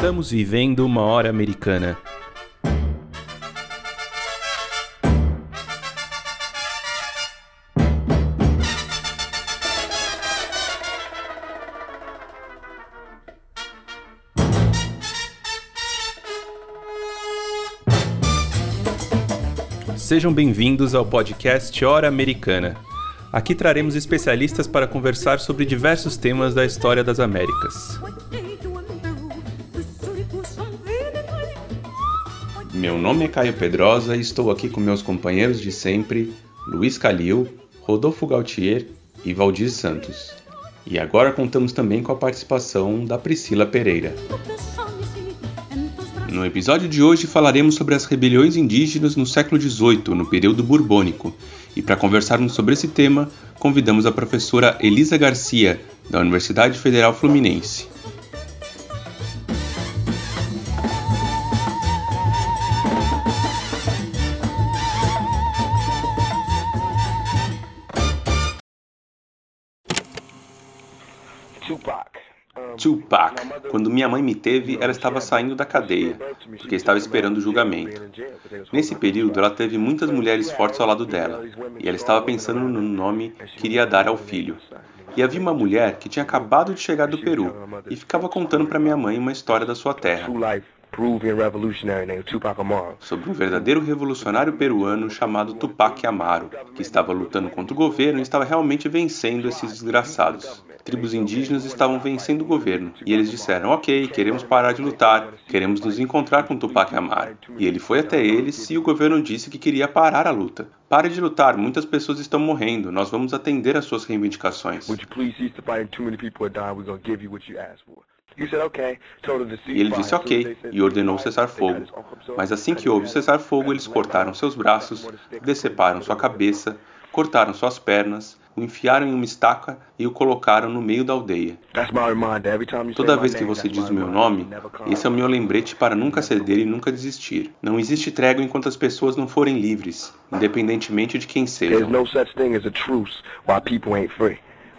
Estamos vivendo uma hora americana. Sejam bem-vindos ao podcast Hora Americana. Aqui traremos especialistas para conversar sobre diversos temas da história das Américas. Meu nome é Caio Pedrosa e estou aqui com meus companheiros de sempre, Luiz Calil, Rodolfo Gautier e Valdir Santos. E agora contamos também com a participação da Priscila Pereira. No episódio de hoje falaremos sobre as rebeliões indígenas no século XVIII, no período borbônico, e para conversarmos sobre esse tema, convidamos a professora Elisa Garcia, da Universidade Federal Fluminense. Tupac. Quando minha mãe me teve, ela estava saindo da cadeia, porque estava esperando o julgamento. Nesse período, ela teve muitas mulheres fortes ao lado dela, e ela estava pensando no nome que iria dar ao filho. E havia uma mulher que tinha acabado de chegar do Peru e ficava contando para minha mãe uma história da sua terra. Sobre um verdadeiro revolucionário peruano chamado Tupac Amaru, que estava lutando contra o governo e estava realmente vencendo esses desgraçados tribos indígenas estavam vencendo o governo, e eles disseram: Ok, queremos parar de lutar, queremos nos encontrar com Tupac Amaru. E ele foi até eles e o governo disse que queria parar a luta. Pare de lutar, muitas pessoas estão morrendo, nós vamos atender às suas reivindicações. E ele disse ok e ordenou cessar fogo. Mas assim que houve cessar fogo, eles cortaram seus braços, deceparam sua cabeça, cortaram suas pernas, o enfiaram em uma estaca e o colocaram no meio da aldeia. Toda vez que você diz o meu nome, esse é o meu lembrete para nunca ceder e nunca desistir. Não existe trégua enquanto as pessoas não forem livres, independentemente de quem sejam.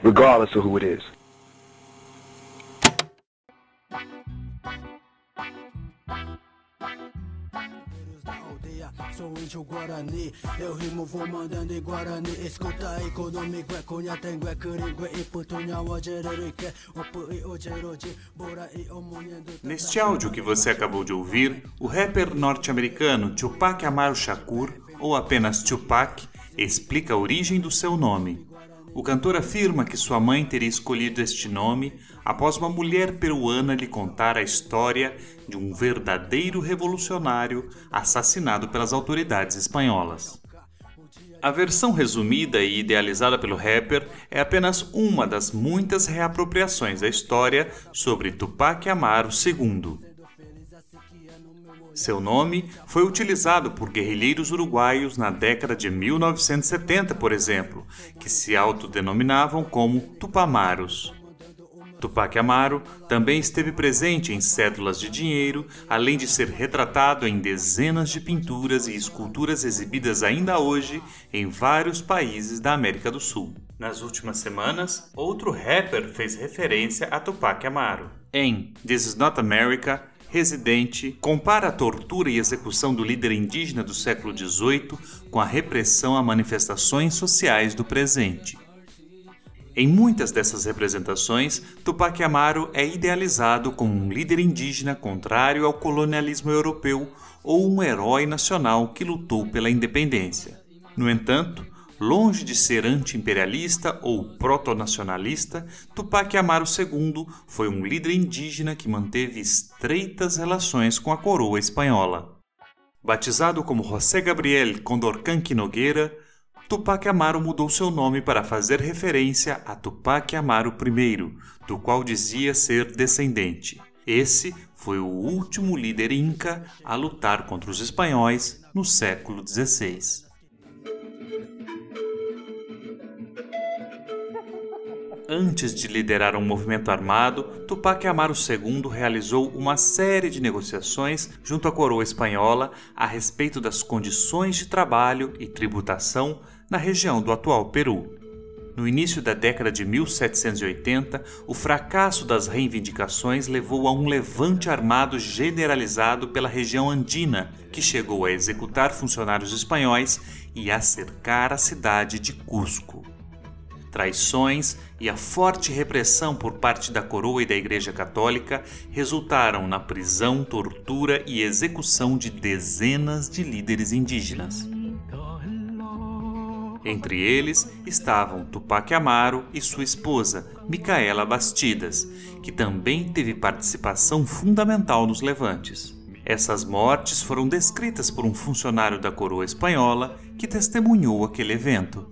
regardless of who it is. Sou índio Guarani, eu rimo vou mandando em Guarani. Escuta aí, conomigo é é Neste áudio que você acabou de ouvir, o rapper norte-americano Tupac Amaru Shakur, ou apenas Tupac, explica a origem do seu nome. O cantor afirma que sua mãe teria escolhido este nome após uma mulher peruana lhe contar a história de um verdadeiro revolucionário assassinado pelas autoridades espanholas. A versão resumida e idealizada pelo rapper é apenas uma das muitas reapropriações da história sobre Tupac Amaru II. Seu nome foi utilizado por guerrilheiros uruguaios na década de 1970, por exemplo, que se autodenominavam como Tupamaros. Tupac Amaro também esteve presente em cédulas de dinheiro, além de ser retratado em dezenas de pinturas e esculturas exibidas ainda hoje em vários países da América do Sul. Nas últimas semanas, outro rapper fez referência a Tupac Amaro. Em This Is Not America, Residente compara a tortura e execução do líder indígena do século XVIII com a repressão a manifestações sociais do presente. Em muitas dessas representações, Tupac Amaru é idealizado como um líder indígena contrário ao colonialismo europeu ou um herói nacional que lutou pela independência. No entanto, Longe de ser anti-imperialista ou proto-nacionalista, Tupac Amaru II foi um líder indígena que manteve estreitas relações com a coroa espanhola. Batizado como José Gabriel Condorcanqui Nogueira, Tupac Amaru mudou seu nome para fazer referência a Tupac Amaru I, do qual dizia ser descendente. Esse foi o último líder inca a lutar contra os espanhóis no século XVI. Antes de liderar um movimento armado, Tupac Amaru II realizou uma série de negociações junto à coroa espanhola a respeito das condições de trabalho e tributação na região do atual Peru. No início da década de 1780, o fracasso das reivindicações levou a um levante armado generalizado pela região andina, que chegou a executar funcionários espanhóis e a cercar a cidade de Cusco. Traições e a forte repressão por parte da coroa e da Igreja Católica resultaram na prisão, tortura e execução de dezenas de líderes indígenas. Entre eles estavam Tupac Amaro e sua esposa, Micaela Bastidas, que também teve participação fundamental nos levantes. Essas mortes foram descritas por um funcionário da coroa espanhola que testemunhou aquele evento.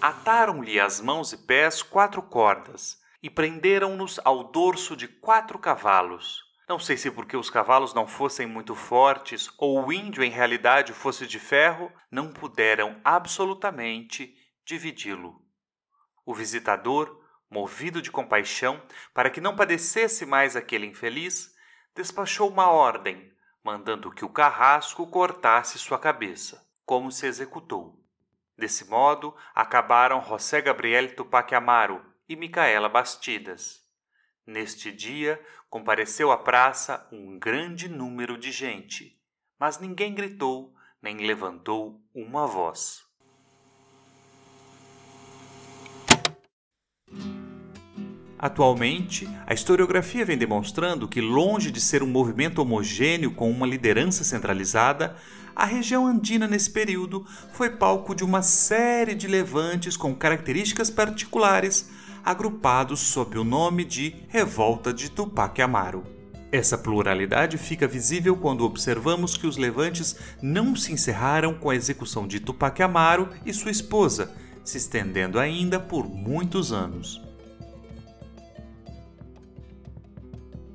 Ataram-lhe as mãos e pés quatro cordas e prenderam-nos ao dorso de quatro cavalos. Não sei se porque os cavalos não fossem muito fortes ou o índio em realidade fosse de ferro, não puderam absolutamente dividi-lo. O visitador, movido de compaixão, para que não padecesse mais aquele infeliz, despachou uma ordem, mandando que o carrasco cortasse sua cabeça, como se executou. Desse modo, acabaram José Gabriel Tupac Amaro e Micaela Bastidas. Neste dia, compareceu à praça um grande número de gente, mas ninguém gritou nem levantou uma voz. Atualmente, a historiografia vem demonstrando que, longe de ser um movimento homogêneo com uma liderança centralizada, a região andina nesse período foi palco de uma série de levantes com características particulares, agrupados sob o nome de Revolta de Tupac Amaro. Essa pluralidade fica visível quando observamos que os levantes não se encerraram com a execução de Tupac Amaro e sua esposa, se estendendo ainda por muitos anos.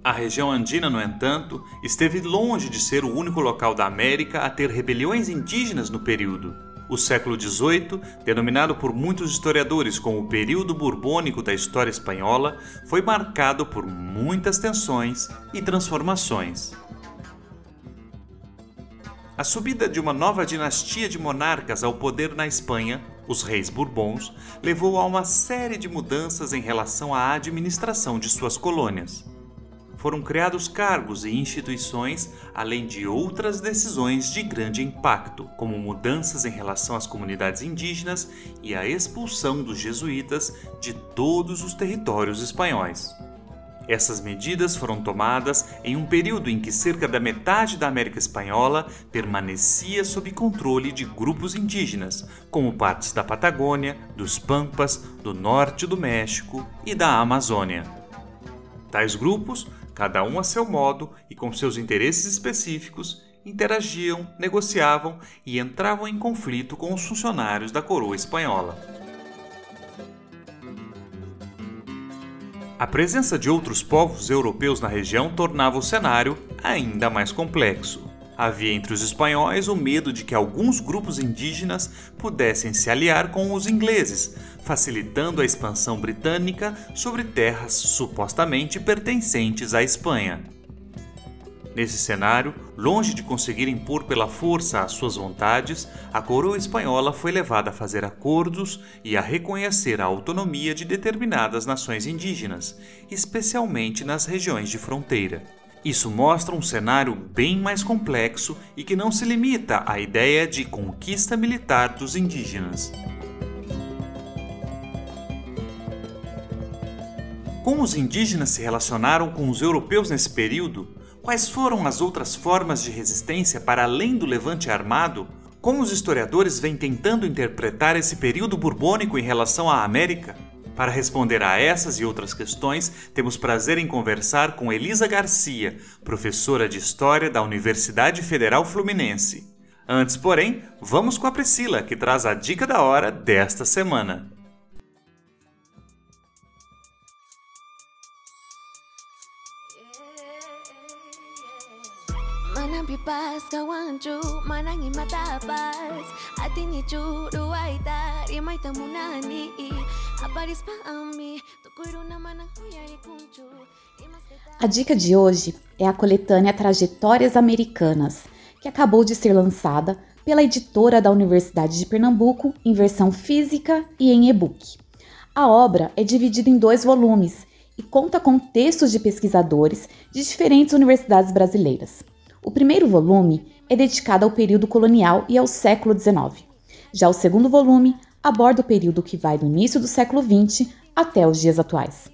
A região andina, no entanto, esteve longe de ser o único local da América a ter rebeliões indígenas no período. O século XVIII, denominado por muitos historiadores como o período borbônico da história espanhola, foi marcado por muitas tensões e transformações. A subida de uma nova dinastia de monarcas ao poder na Espanha, os reis Bourbons, levou a uma série de mudanças em relação à administração de suas colônias foram criados cargos e instituições, além de outras decisões de grande impacto, como mudanças em relação às comunidades indígenas e a expulsão dos jesuítas de todos os territórios espanhóis. Essas medidas foram tomadas em um período em que cerca da metade da América Espanhola permanecia sob controle de grupos indígenas, como partes da Patagônia, dos Pampas, do norte do México e da Amazônia. Tais grupos cada um a seu modo e com seus interesses específicos, interagiam, negociavam e entravam em conflito com os funcionários da coroa espanhola. A presença de outros povos europeus na região tornava o cenário ainda mais complexo. Havia entre os espanhóis o medo de que alguns grupos indígenas pudessem se aliar com os ingleses, facilitando a expansão britânica sobre terras supostamente pertencentes à Espanha. Nesse cenário, longe de conseguir impor pela força as suas vontades, a coroa espanhola foi levada a fazer acordos e a reconhecer a autonomia de determinadas nações indígenas, especialmente nas regiões de fronteira. Isso mostra um cenário bem mais complexo e que não se limita à ideia de conquista militar dos indígenas. Como os indígenas se relacionaram com os europeus nesse período? Quais foram as outras formas de resistência para além do levante armado? Como os historiadores vêm tentando interpretar esse período borbônico em relação à América? Para responder a essas e outras questões, temos prazer em conversar com Elisa Garcia, professora de História da Universidade Federal Fluminense. Antes, porém, vamos com a Priscila, que traz a dica da hora desta semana. kawanchu manang imatapas kunchu a dica de hoje é a coletânea Trajetórias Americanas, que acabou de ser lançada pela editora da Universidade de Pernambuco em versão física e em e-book. A obra é dividida em dois volumes e conta com textos de pesquisadores de diferentes universidades brasileiras. O primeiro volume é dedicado ao período colonial e ao século XIX. Já o segundo volume aborda o período que vai do início do século XX até os dias atuais.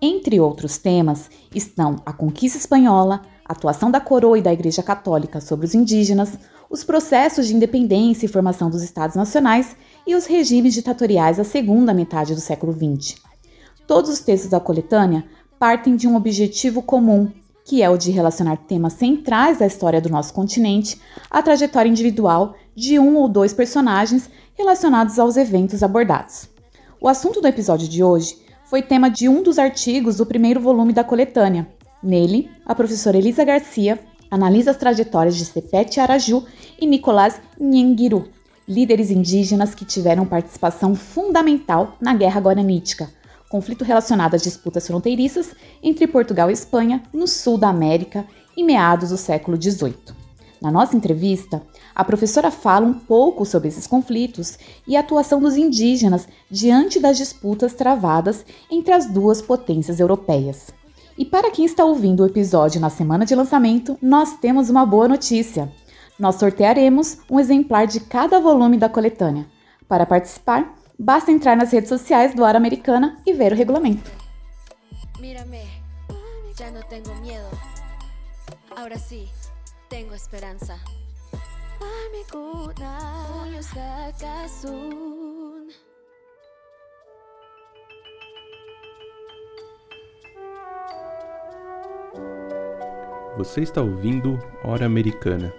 Entre outros temas estão a conquista espanhola, a atuação da coroa e da Igreja Católica sobre os indígenas, os processos de independência e formação dos Estados nacionais e os regimes ditatoriais da segunda metade do século XX. Todos os textos da coletânea partem de um objetivo comum, que é o de relacionar temas centrais da história do nosso continente à trajetória individual de um ou dois personagens relacionados aos eventos abordados. O assunto do episódio de hoje foi tema de um dos artigos do primeiro volume da coletânea. Nele, a professora Elisa Garcia analisa as trajetórias de Sepete Araju e Nicolás Nhenguiru, líderes indígenas que tiveram participação fundamental na Guerra Guaranítica, conflito relacionado às disputas fronteiriças entre Portugal e Espanha no sul da América em meados do século XVIII. Na nossa entrevista, a professora fala um pouco sobre esses conflitos e a atuação dos indígenas diante das disputas travadas entre as duas potências europeias. E para quem está ouvindo o episódio na semana de lançamento, nós temos uma boa notícia. Nós sortearemos um exemplar de cada volume da coletânea. Para participar, basta entrar nas redes sociais do Ar Americana e ver o regulamento. Mírame, já não tenho medo. Agora sim, tenho esperança. Você está ouvindo Hora Americana.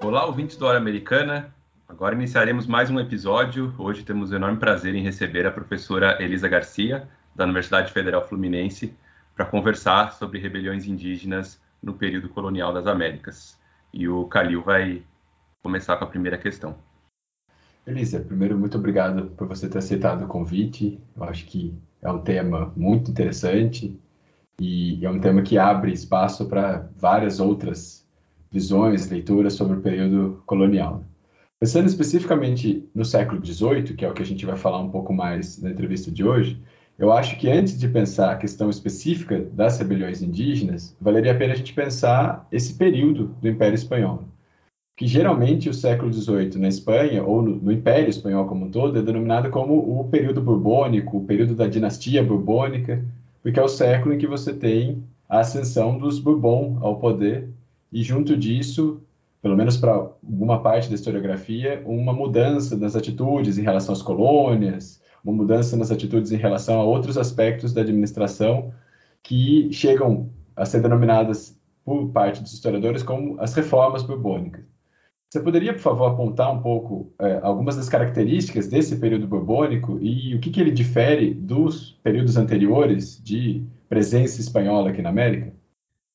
Olá, ouvintes do Hora Americana. Agora iniciaremos mais um episódio. Hoje temos o enorme prazer em receber a professora Elisa Garcia, da Universidade Federal Fluminense, para conversar sobre rebeliões indígenas no período colonial das Américas. E o Calil vai começar com a primeira questão. Elisa, primeiro, muito obrigado por você ter aceitado o convite. Eu acho que é um tema muito interessante e é um tema que abre espaço para várias outras visões, leituras sobre o período colonial. Pensando especificamente no século XVIII, que é o que a gente vai falar um pouco mais na entrevista de hoje, eu acho que antes de pensar a questão específica das rebeliões indígenas, valeria a pena a gente pensar esse período do Império Espanhol, que geralmente o século XVIII na Espanha, ou no, no, Império Espanhol como um todo, é denominado como o período borbônico, o período da dinastia borbônica, porque é o século em que você tem a ascensão dos Bourbon ao poder, e junto disso, pelo menos para alguma parte da historiografia, uma mudança das atitudes em relação às colônias, uma mudança nas atitudes em relação a outros aspectos da administração que chegam a ser denominadas por parte dos historiadores como as reformas borbônicas. Você poderia, por favor, apontar um pouco é, algumas das características desse período borbônico e o que, que ele difere dos períodos anteriores de presença espanhola aqui na América?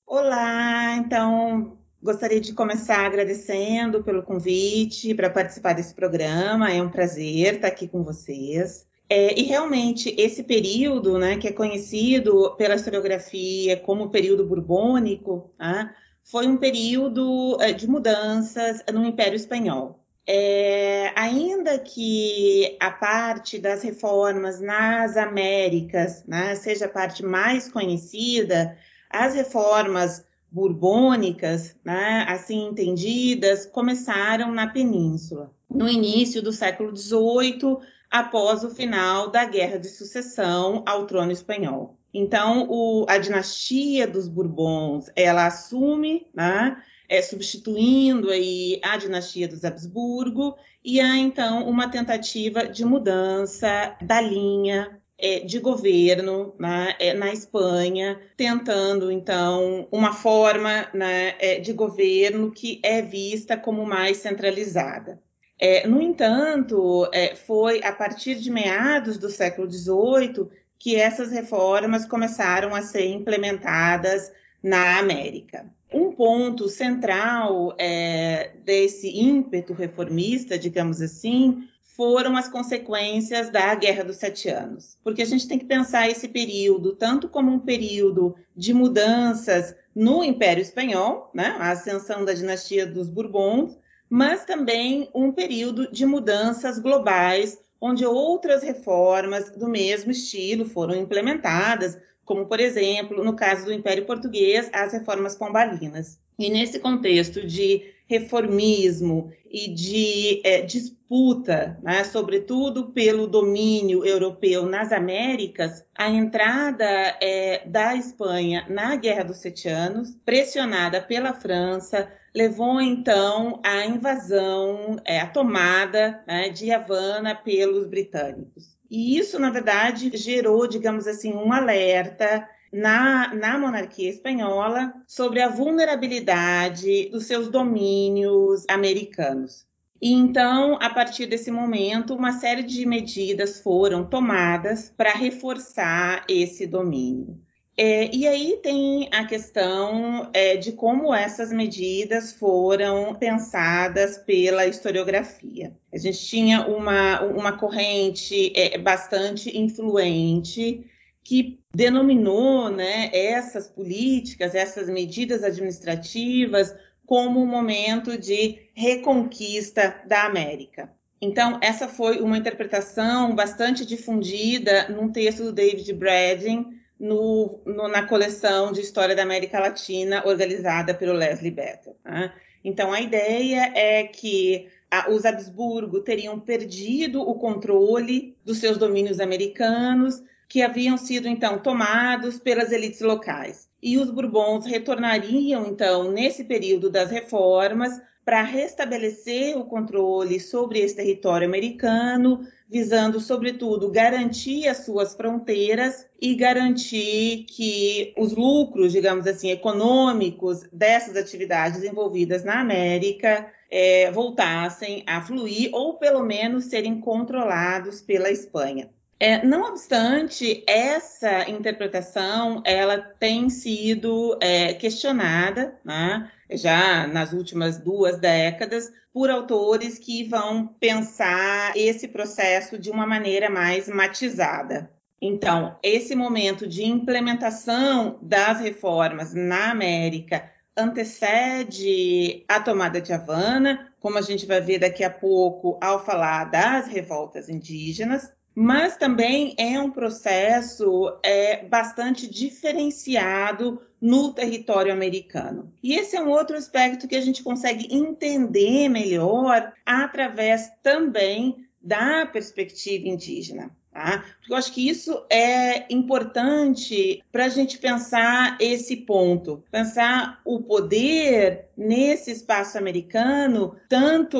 Olá, então gostaria de começar agradecendo pelo convite para participar desse programa. É um prazer estar aqui com vocês. É, e realmente esse período, né, que é conhecido pela historiografia como o período borbônico, né, foi um período é, de mudanças no Império Espanhol. É, ainda que a parte das reformas nas Américas né, seja a parte mais conhecida, as reformas borbônicas, né, assim entendidas, começaram na Península, no início do século XVIII, após o final da Guerra de Sucessão ao trono espanhol. Então, o, a dinastia dos Bourbons, ela assume, né, é, substituindo aí a dinastia dos Habsburgo, e há então uma tentativa de mudança da linha é, de governo né, é, na Espanha, tentando então uma forma né, é, de governo que é vista como mais centralizada. É, no entanto, é, foi a partir de meados do século XVIII que essas reformas começaram a ser implementadas na América. Um ponto central é, desse ímpeto reformista, digamos assim, foram as consequências da Guerra dos Sete Anos. Porque a gente tem que pensar esse período tanto como um período de mudanças no Império Espanhol, né, a ascensão da dinastia dos Bourbons, mas também um período de mudanças globais, onde outras reformas do mesmo estilo foram implementadas, como, por exemplo, no caso do Império Português, as reformas pombalinas. E nesse contexto de reformismo e de é, disputa, né, sobretudo pelo domínio europeu nas Américas, a entrada é, da Espanha na Guerra dos Sete Anos, pressionada pela França, levou então à invasão, é, à tomada né, de Havana pelos britânicos. E isso, na verdade, gerou, digamos assim, um alerta na, na monarquia espanhola sobre a vulnerabilidade dos seus domínios americanos. E então, a partir desse momento, uma série de medidas foram tomadas para reforçar esse domínio. É, e aí tem a questão é, de como essas medidas foram pensadas pela historiografia. A gente tinha uma, uma corrente é, bastante influente que denominou né, essas políticas, essas medidas administrativas como um momento de reconquista da América. Então, essa foi uma interpretação bastante difundida num texto do David Bradding no, no, na coleção de História da América Latina, organizada pelo Leslie Bethel. Né? Então, a ideia é que a, os Habsburgo teriam perdido o controle dos seus domínios americanos, que haviam sido então tomados pelas elites locais. E os Bourbons retornariam então nesse período das reformas para restabelecer o controle sobre esse território americano, visando, sobretudo, garantir as suas fronteiras e garantir que os lucros, digamos assim, econômicos dessas atividades envolvidas na América é, voltassem a fluir ou, pelo menos, serem controlados pela Espanha. É, não obstante, essa interpretação ela tem sido é, questionada né, já nas últimas duas décadas por autores que vão pensar esse processo de uma maneira mais matizada. Então, esse momento de implementação das reformas na América antecede a tomada de Havana, como a gente vai ver daqui a pouco ao falar das revoltas indígenas, mas também é um processo é, bastante diferenciado no território americano. E esse é um outro aspecto que a gente consegue entender melhor através também da perspectiva indígena. Tá? Porque eu acho que isso é importante para a gente pensar esse ponto, pensar o poder nesse espaço americano, tanto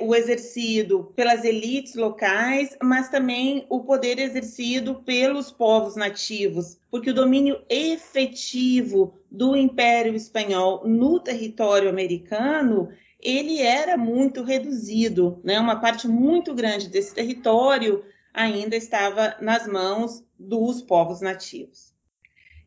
o exercido pelas elites locais, mas também o poder exercido pelos povos nativos, porque o domínio efetivo do Império Espanhol no território americano ele era muito reduzido, né? Uma parte muito grande desse território ainda estava nas mãos dos povos nativos.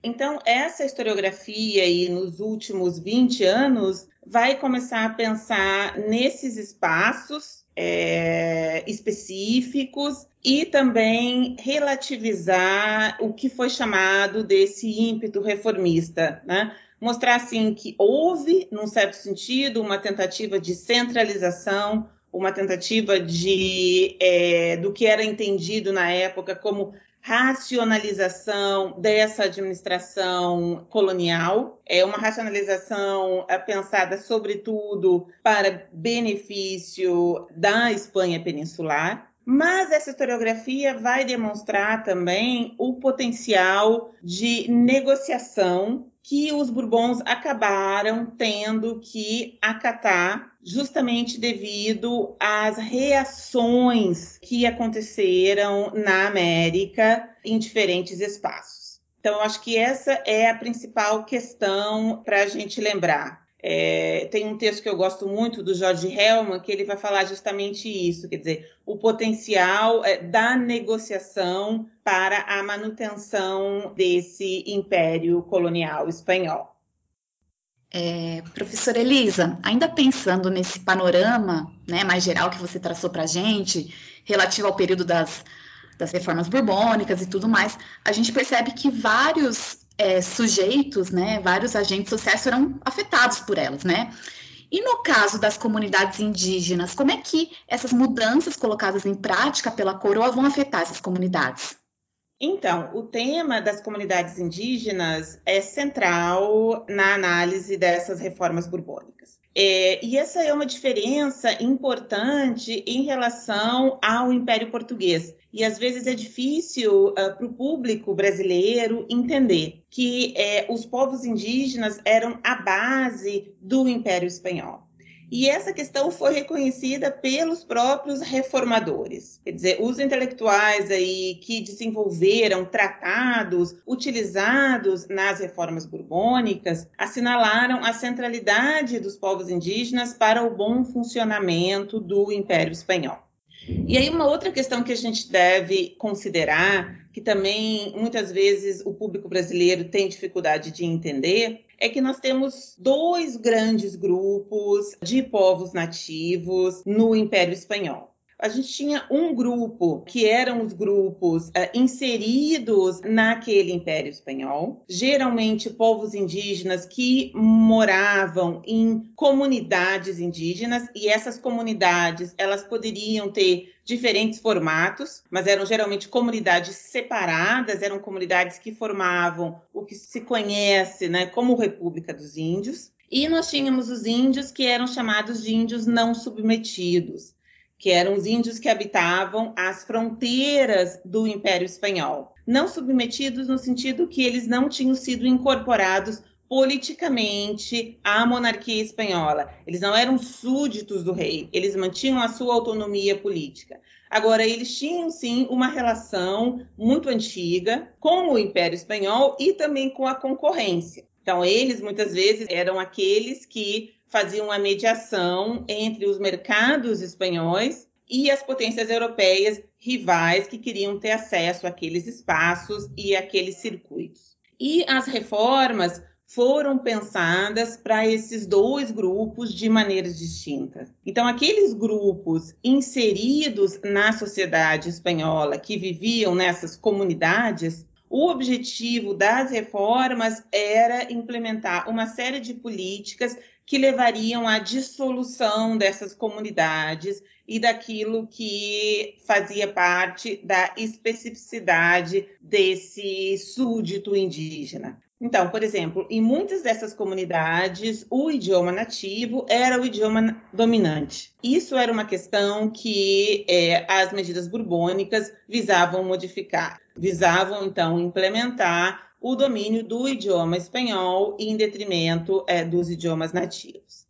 Então, essa historiografia aí nos últimos 20 anos vai começar a pensar nesses espaços é, específicos e também relativizar o que foi chamado desse ímpeto reformista, né? Mostrar assim que houve, num certo sentido, uma tentativa de centralização uma tentativa de é, do que era entendido na época como racionalização dessa administração colonial, é uma racionalização é, pensada sobretudo para benefício da Espanha peninsular. Mas essa historiografia vai demonstrar também o potencial de negociação que os Bourbons acabaram tendo que acatar justamente devido às reações que aconteceram na América em diferentes espaços. Então, eu acho que essa é a principal questão para a gente lembrar. É, tem um texto que eu gosto muito do Jorge Hellman, que ele vai falar justamente isso, quer dizer, o potencial é, da negociação para a manutenção desse império colonial espanhol. É, professora Elisa, ainda pensando nesse panorama né, mais geral que você traçou para a gente, relativo ao período das, das reformas borbônicas e tudo mais, a gente percebe que vários é, sujeitos, né, vários agentes sociais foram afetados por elas, né? E no caso das comunidades indígenas, como é que essas mudanças colocadas em prática pela coroa vão afetar essas comunidades? Então, o tema das comunidades indígenas é central na análise dessas reformas borbônicas. É, e essa é uma diferença importante em relação ao Império Português. E às vezes é difícil uh, para o público brasileiro entender que é, os povos indígenas eram a base do Império Espanhol. E essa questão foi reconhecida pelos próprios reformadores, quer dizer, os intelectuais aí que desenvolveram tratados utilizados nas reformas borbônicas assinalaram a centralidade dos povos indígenas para o bom funcionamento do Império Espanhol. E aí, uma outra questão que a gente deve considerar, que também muitas vezes o público brasileiro tem dificuldade de entender, é que nós temos dois grandes grupos de povos nativos no Império Espanhol a gente tinha um grupo que eram os grupos uh, inseridos naquele Império Espanhol, geralmente povos indígenas que moravam em comunidades indígenas e essas comunidades elas poderiam ter diferentes formatos, mas eram geralmente comunidades separadas, eram comunidades que formavam o que se conhece, né, como República dos Índios. E nós tínhamos os índios que eram chamados de índios não submetidos que eram os índios que habitavam as fronteiras do Império Espanhol. Não submetidos no sentido que eles não tinham sido incorporados politicamente à monarquia espanhola. Eles não eram súditos do rei, eles mantinham a sua autonomia política. Agora, eles tinham sim uma relação muito antiga com o Império Espanhol e também com a concorrência. Então, eles muitas vezes eram aqueles que faziam a mediação entre os mercados espanhóis e as potências europeias rivais que queriam ter acesso àqueles espaços e àqueles circuitos. E as reformas foram pensadas para esses dois grupos de maneiras distintas. Então, aqueles grupos inseridos na sociedade espanhola que viviam nessas comunidades o objetivo das reformas era implementar uma série de políticas que levariam à dissolução dessas comunidades e daquilo que fazia parte da especificidade desse súdito indígena. Então, por exemplo, em muitas dessas comunidades, o idioma nativo era o idioma dominante. Isso era uma questão que é, as medidas borbônicas visavam modificar. Visavam, então, implementar o domínio do idioma espanhol em detrimento é, dos idiomas nativos.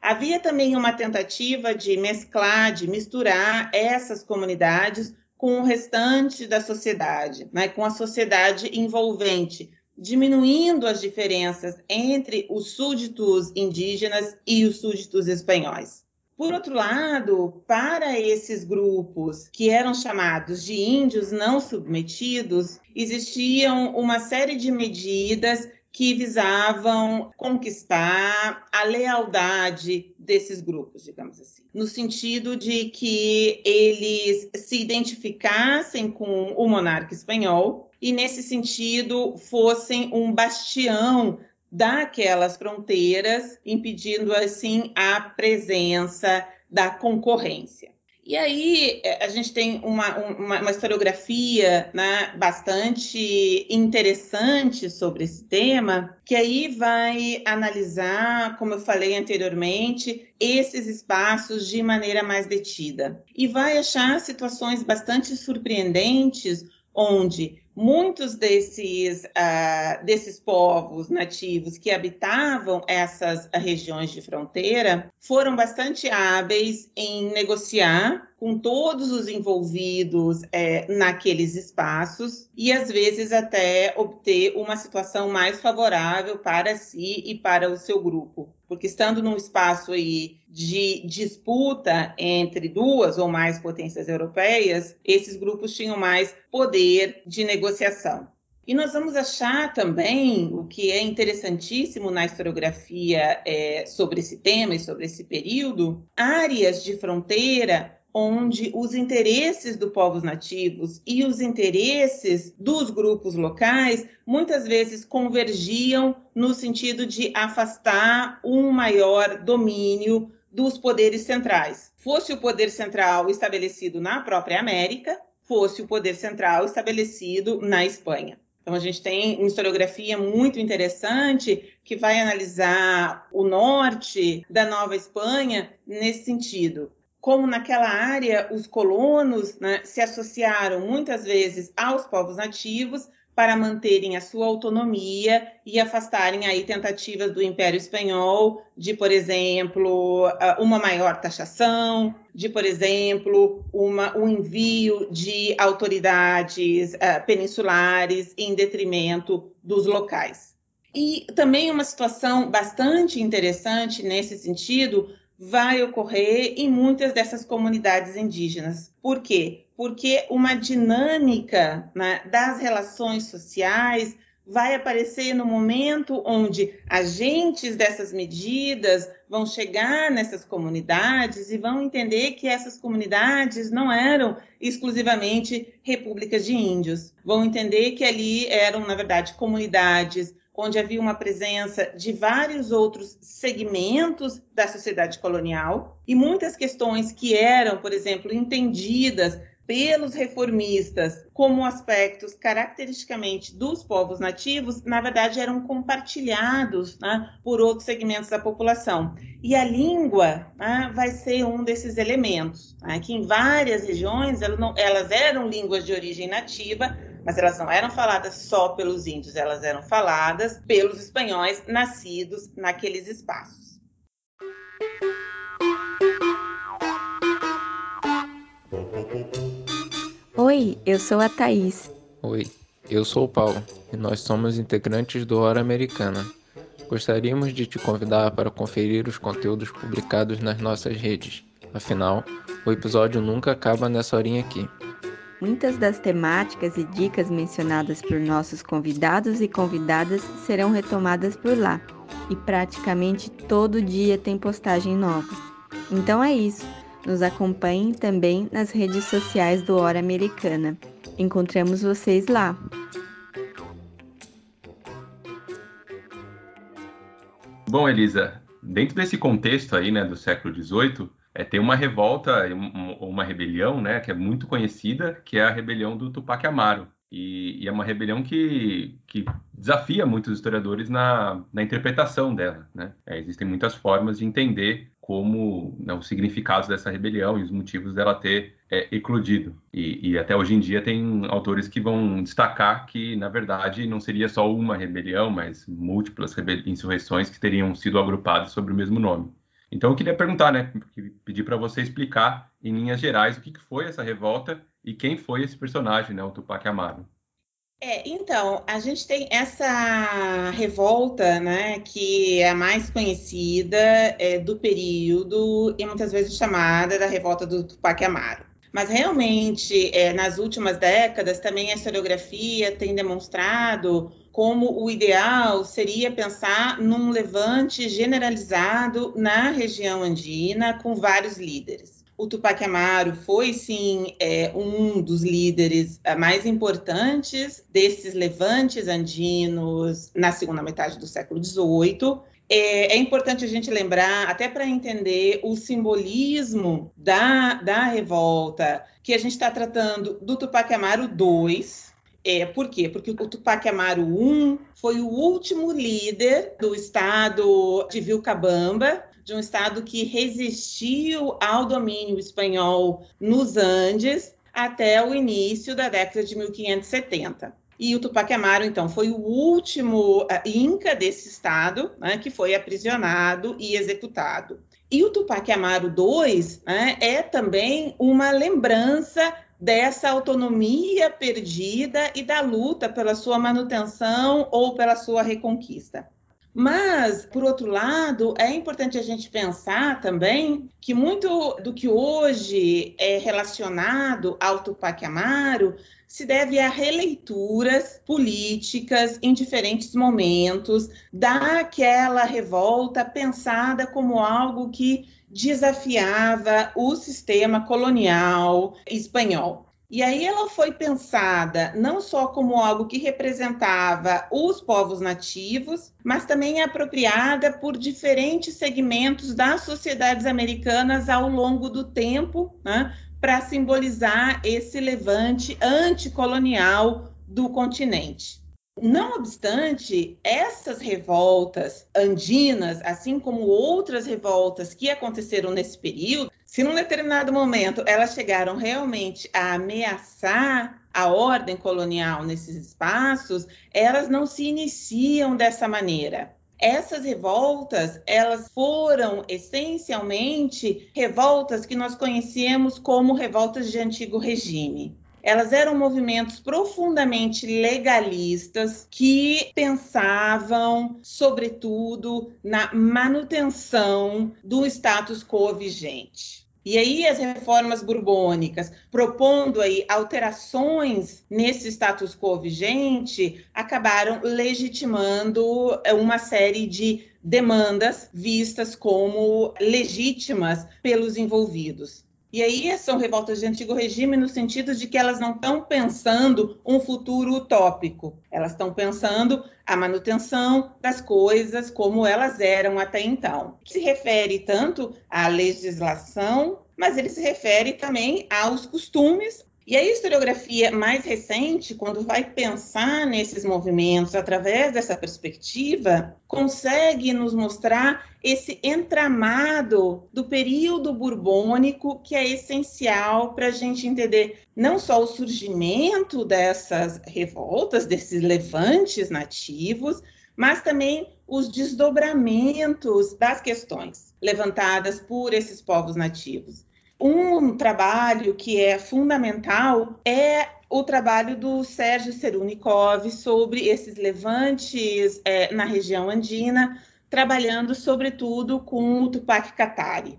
Havia também uma tentativa de mesclar, de misturar essas comunidades com o restante da sociedade, né, com a sociedade envolvente, diminuindo as diferenças entre os súditos indígenas e os súditos espanhóis. Por outro lado, para esses grupos que eram chamados de índios não submetidos, existiam uma série de medidas que visavam conquistar a lealdade desses grupos, digamos assim, no sentido de que eles se identificassem com o monarca espanhol e, nesse sentido, fossem um bastião daquelas fronteiras, impedindo assim a presença da concorrência. E aí é, a gente tem uma, uma, uma historiografia né, bastante interessante sobre esse tema, que aí vai analisar, como eu falei anteriormente, esses espaços de maneira mais detida. E vai achar situações bastante surpreendentes onde muitos desses, uh, desses povos nativos que habitavam essas regiões de fronteira foram bastante hábeis em negociar com todos os envolvidos é, naqueles espaços e às vezes até obter uma situação mais favorável para si e para o seu grupo porque estando num espaço aí de disputa entre duas ou mais potências europeias, esses grupos tinham mais poder de negociação. E nós vamos achar também o que é interessantíssimo na historiografia é, sobre esse tema e sobre esse período, áreas de fronteira onde os interesses dos povos nativos e os interesses dos grupos locais muitas vezes convergiam no sentido de afastar um maior domínio dos poderes centrais. Fosse o poder central estabelecido na própria América, fosse o poder central estabelecido na Espanha. Então, a gente tem uma historiografia muito interessante que vai analisar o norte da Nova Espanha nesse sentido. Como naquela área os colonos né, se associaram muitas vezes aos povos nativos para manterem a sua autonomia e afastarem aí tentativas do Império Espanhol de, por exemplo, uma maior taxação, de, por exemplo, uma, um envio de autoridades uh, peninsulares em detrimento dos locais. E também uma situação bastante interessante nesse sentido vai ocorrer em muitas dessas comunidades indígenas. Por quê? Porque uma dinâmica né, das relações sociais vai aparecer no momento onde agentes dessas medidas vão chegar nessas comunidades e vão entender que essas comunidades não eram exclusivamente repúblicas de índios, vão entender que ali eram, na verdade, comunidades onde havia uma presença de vários outros segmentos da sociedade colonial e muitas questões que eram, por exemplo, entendidas pelos reformistas como aspectos caracteristicamente dos povos nativos, na verdade eram compartilhados né, por outros segmentos da população. E a língua né, vai ser um desses elementos, né, que em várias regiões elas, não, elas eram línguas de origem nativa, mas elas não eram faladas só pelos índios, elas eram faladas pelos espanhóis nascidos naqueles espaços. Oi, eu sou a Thaís. Oi, eu sou o Paulo e nós somos integrantes do Hora Americana. Gostaríamos de te convidar para conferir os conteúdos publicados nas nossas redes. Afinal, o episódio nunca acaba nessa horinha aqui. Muitas das temáticas e dicas mencionadas por nossos convidados e convidadas serão retomadas por lá, e praticamente todo dia tem postagem nova. Então é isso. Nos acompanhem também nas redes sociais do Hora Americana. Encontramos vocês lá. Bom, Elisa, dentro desse contexto aí, né, do século XVIII, é, tem uma revolta, uma rebelião, né, que é muito conhecida, que é a rebelião do Tupac Amaro. E, e é uma rebelião que, que desafia muitos historiadores na, na interpretação dela. Né? É, existem muitas formas de entender como né, os significados dessa rebelião e os motivos dela ter é, eclodido. E, e, até hoje em dia tem autores que vão destacar que, na verdade, não seria só uma rebelião, mas múltiplas insurreições que teriam sido agrupadas sobre o mesmo nome. Então eu queria perguntar, né, pedir para você explicar em linhas gerais o que, que foi essa revolta e quem foi esse personagem, né, o Tupac Amaru. É, então, a gente tem essa revolta, né, que é a mais conhecida é, do período e muitas vezes chamada da revolta do Tupac Amaru. Mas realmente, é, nas últimas décadas, também a historiografia tem demonstrado como o ideal seria pensar num levante generalizado na região andina com vários líderes. O Tupac Amaru foi, sim, é, um dos líderes é, mais importantes desses levantes andinos na segunda metade do século XVIII. É, é, importante a gente lembrar, até para entender o simbolismo da, da revolta, que a gente está tratando do Tupac Amaru II, é, por quê? Porque o Tupac Amaru I foi o último líder do estado de Vilcabamba, de um estado que resistiu ao domínio espanhol nos Andes até o início da década de 1570. E o Tupac Amaru, então, foi o último uh, inca desse estado né, que foi aprisionado e executado. E o Tupac Amaru II né, é também uma lembrança dessa autonomia perdida e da luta pela sua manutenção ou pela sua reconquista. Mas, por outro lado, é importante a gente pensar também que muito do que hoje é relacionado ao Tupac Amaro se deve a releituras políticas em diferentes momentos daquela revolta pensada como algo que desafiava o sistema colonial espanhol. E aí ela foi pensada não só como algo que representava os povos nativos, mas também apropriada por diferentes segmentos das sociedades americanas ao longo do tempo, né, para simbolizar esse levante anticolonial do continente. Não obstante, essas revoltas andinas, assim como outras revoltas que aconteceram nesse período, se num determinado momento elas chegaram realmente a ameaçar a ordem colonial nesses espaços, elas não se iniciam dessa maneira. Essas revoltas, elas foram essencialmente revoltas que nós conhecemos como revoltas de antigo regime elas eram movimentos profundamente legalistas que pensavam, sobretudo, na manutenção do status quo vigente. E aí as reformas borbônicas, propondo aí alterações nesse status quo vigente, acabaram legitimando eh, uma série de demandas vistas como legítimas pelos envolvidos. E aí são revoltas de antigo regime no sentido de que elas não estão pensando um futuro utópico, elas estão pensando a manutenção das coisas como elas eram até então. Se refere tanto à legislação, mas ele se refere também aos costumes e a historiografia mais recente, quando vai pensar nesses movimentos através dessa perspectiva, consegue nos mostrar esse entramado do período borbônico que é essencial para a gente entender não só o surgimento dessas revoltas, desses levantes nativos, mas também os desdobramentos das questões levantadas por esses povos nativos. Um trabalho que é fundamental é o trabalho do Sérgio Serunikov sobre esses levantes é, na região andina, trabalhando sobretudo com o Tupac Katari.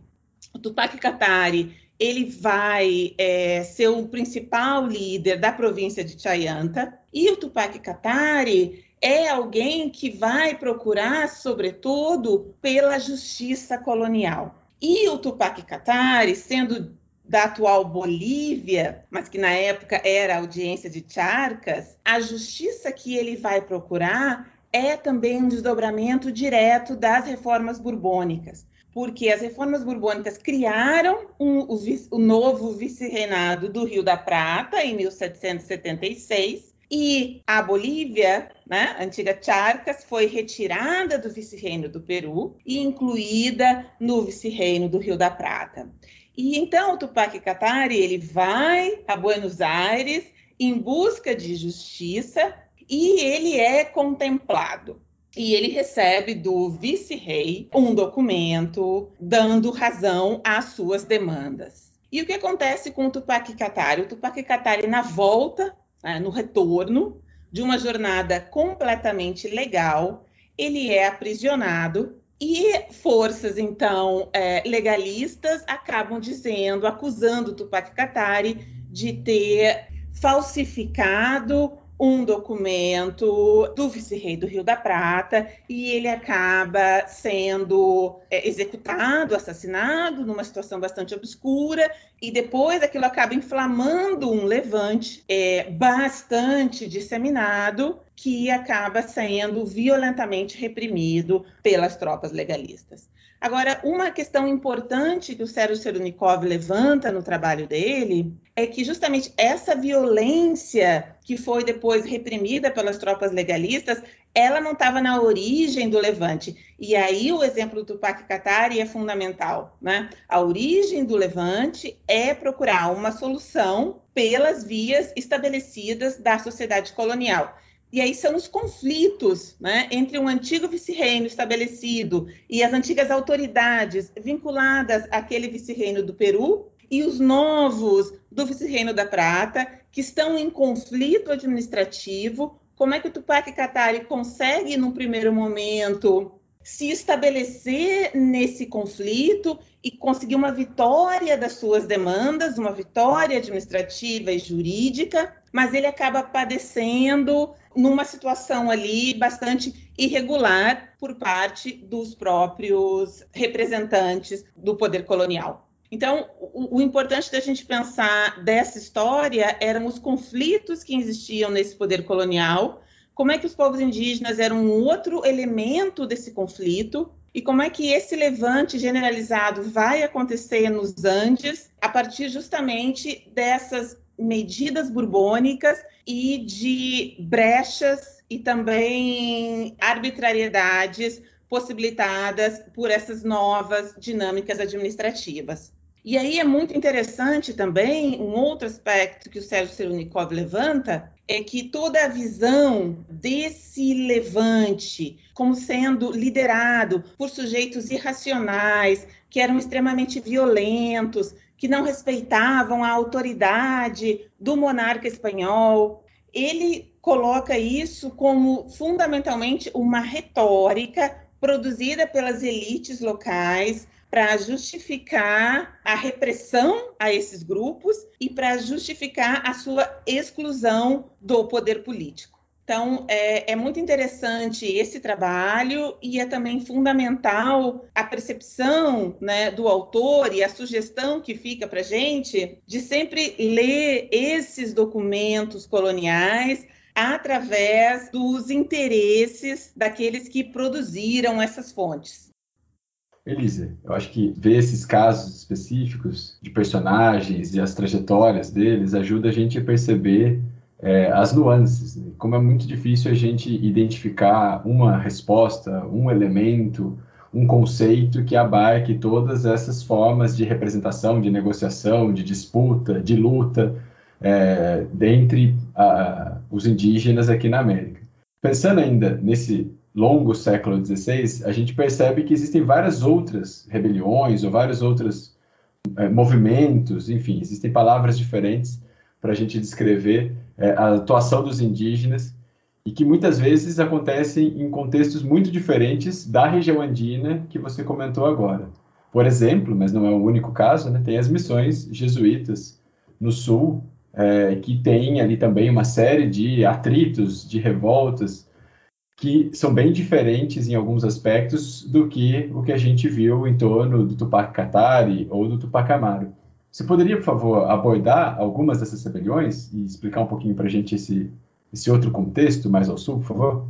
O Tupac Katari ele vai é, ser o principal líder da província de Chayanta e o Tupac Katari é alguém que vai procurar, sobretudo, pela justiça colonial. E o Tupac Katari, sendo da atual Bolívia, mas que na época era audiência de Charcas, a justiça que ele vai procurar é também um desdobramento direto das reformas borbônicas, porque as reformas borbônicas criaram um, o, o novo vice-reinado do Rio da Prata em 1776 e a Bolívia, né, antiga Charcas, foi retirada do vice-reino do Peru e incluída no vice-reino do Rio da Prata. E então o Tupac Katari ele vai a Buenos Aires em busca de justiça e ele é contemplado. E ele recebe do vice-rei um documento dando razão às suas demandas. E o que acontece com o Tupac Katari? O Tupac Katari, na volta né, no retorno de uma jornada completamente legal, ele é aprisionado e forças, então, é, legalistas acabam dizendo, acusando Tupac Katari de ter falsificado um documento do vice-rei do Rio da Prata e ele acaba sendo é, executado, assassinado, numa situação bastante obscura, e depois aquilo acaba inflamando um levante é, bastante disseminado que acaba sendo violentamente reprimido pelas tropas legalistas. Agora, uma questão importante que o Sérgio Serunikov levanta no trabalho dele é que justamente essa violência que foi depois reprimida pelas tropas legalistas, ela não estava na origem do levante. E aí o exemplo do Tupac Katari é fundamental, né? A origem do levante é procurar uma solução pelas vias estabelecidas da sociedade colonial. E aí são os conflitos né, entre um antigo vice-reino estabelecido e as antigas autoridades vinculadas àquele vice-reino do Peru e os novos do vice-reino da Prata, que estão em conflito administrativo. Como é que o Tupac Katari consegue, num primeiro momento, se estabelecer nesse conflito e conseguir uma vitória das suas demandas, uma vitória administrativa e jurídica, mas ele acaba padecendo numa situação ali bastante irregular por parte dos próprios representantes do poder colonial. Então, o, o, importante da gente pensar dessa história eram os conflitos que existiam nesse poder colonial, como é que os povos indígenas eram um outro elemento desse conflito e como é que esse levante generalizado vai acontecer nos Andes a partir justamente dessas medidas burbônicas e de brechas e também arbitrariedades possibilitadas por essas novas dinâmicas administrativas. E aí é muito interessante também um outro aspecto que o Sérgio Serunikov levanta, é que toda a visão desse levante como sendo liderado por sujeitos irracionais, que eram extremamente violentos, que não respeitavam a autoridade do monarca espanhol, ele coloca isso como fundamentalmente uma retórica produzida pelas elites locais para justificar a repressão a esses grupos e para justificar a sua exclusão do poder político. Então, é, é, muito interessante esse trabalho e é também fundamental a percepção né, do autor e a sugestão que fica para a gente de sempre ler esses documentos coloniais através dos interesses daqueles que produziram essas fontes. Elisa, eu acho que ver esses casos específicos de personagens e as trajetórias deles ajuda a gente a perceber é, as nuances. Né? Como é muito difícil a gente identificar uma resposta, um elemento, um conceito que abarque todas essas formas de representação, de negociação, de disputa, de luta é, dentre a, os indígenas aqui na América. Pensando ainda nesse longo século XVI, a gente percebe que existem várias outras rebeliões ou vários outros é, movimentos, enfim, existem palavras diferentes para a gente descrever é, a atuação dos indígenas e que muitas vezes acontecem em contextos muito diferentes da região andina que você comentou agora. Por exemplo, mas não é o único caso, né, tem as missões jesuítas no sul, é, que tem ali também uma série de atritos, de revoltas, que são bem diferentes em alguns aspectos do que o que a gente viu em torno do Tupac Katari ou do Tupac Amaru. Você poderia, por favor, abordar algumas dessas rebeliões e explicar um pouquinho para a gente esse, esse outro contexto mais ao sul, por favor?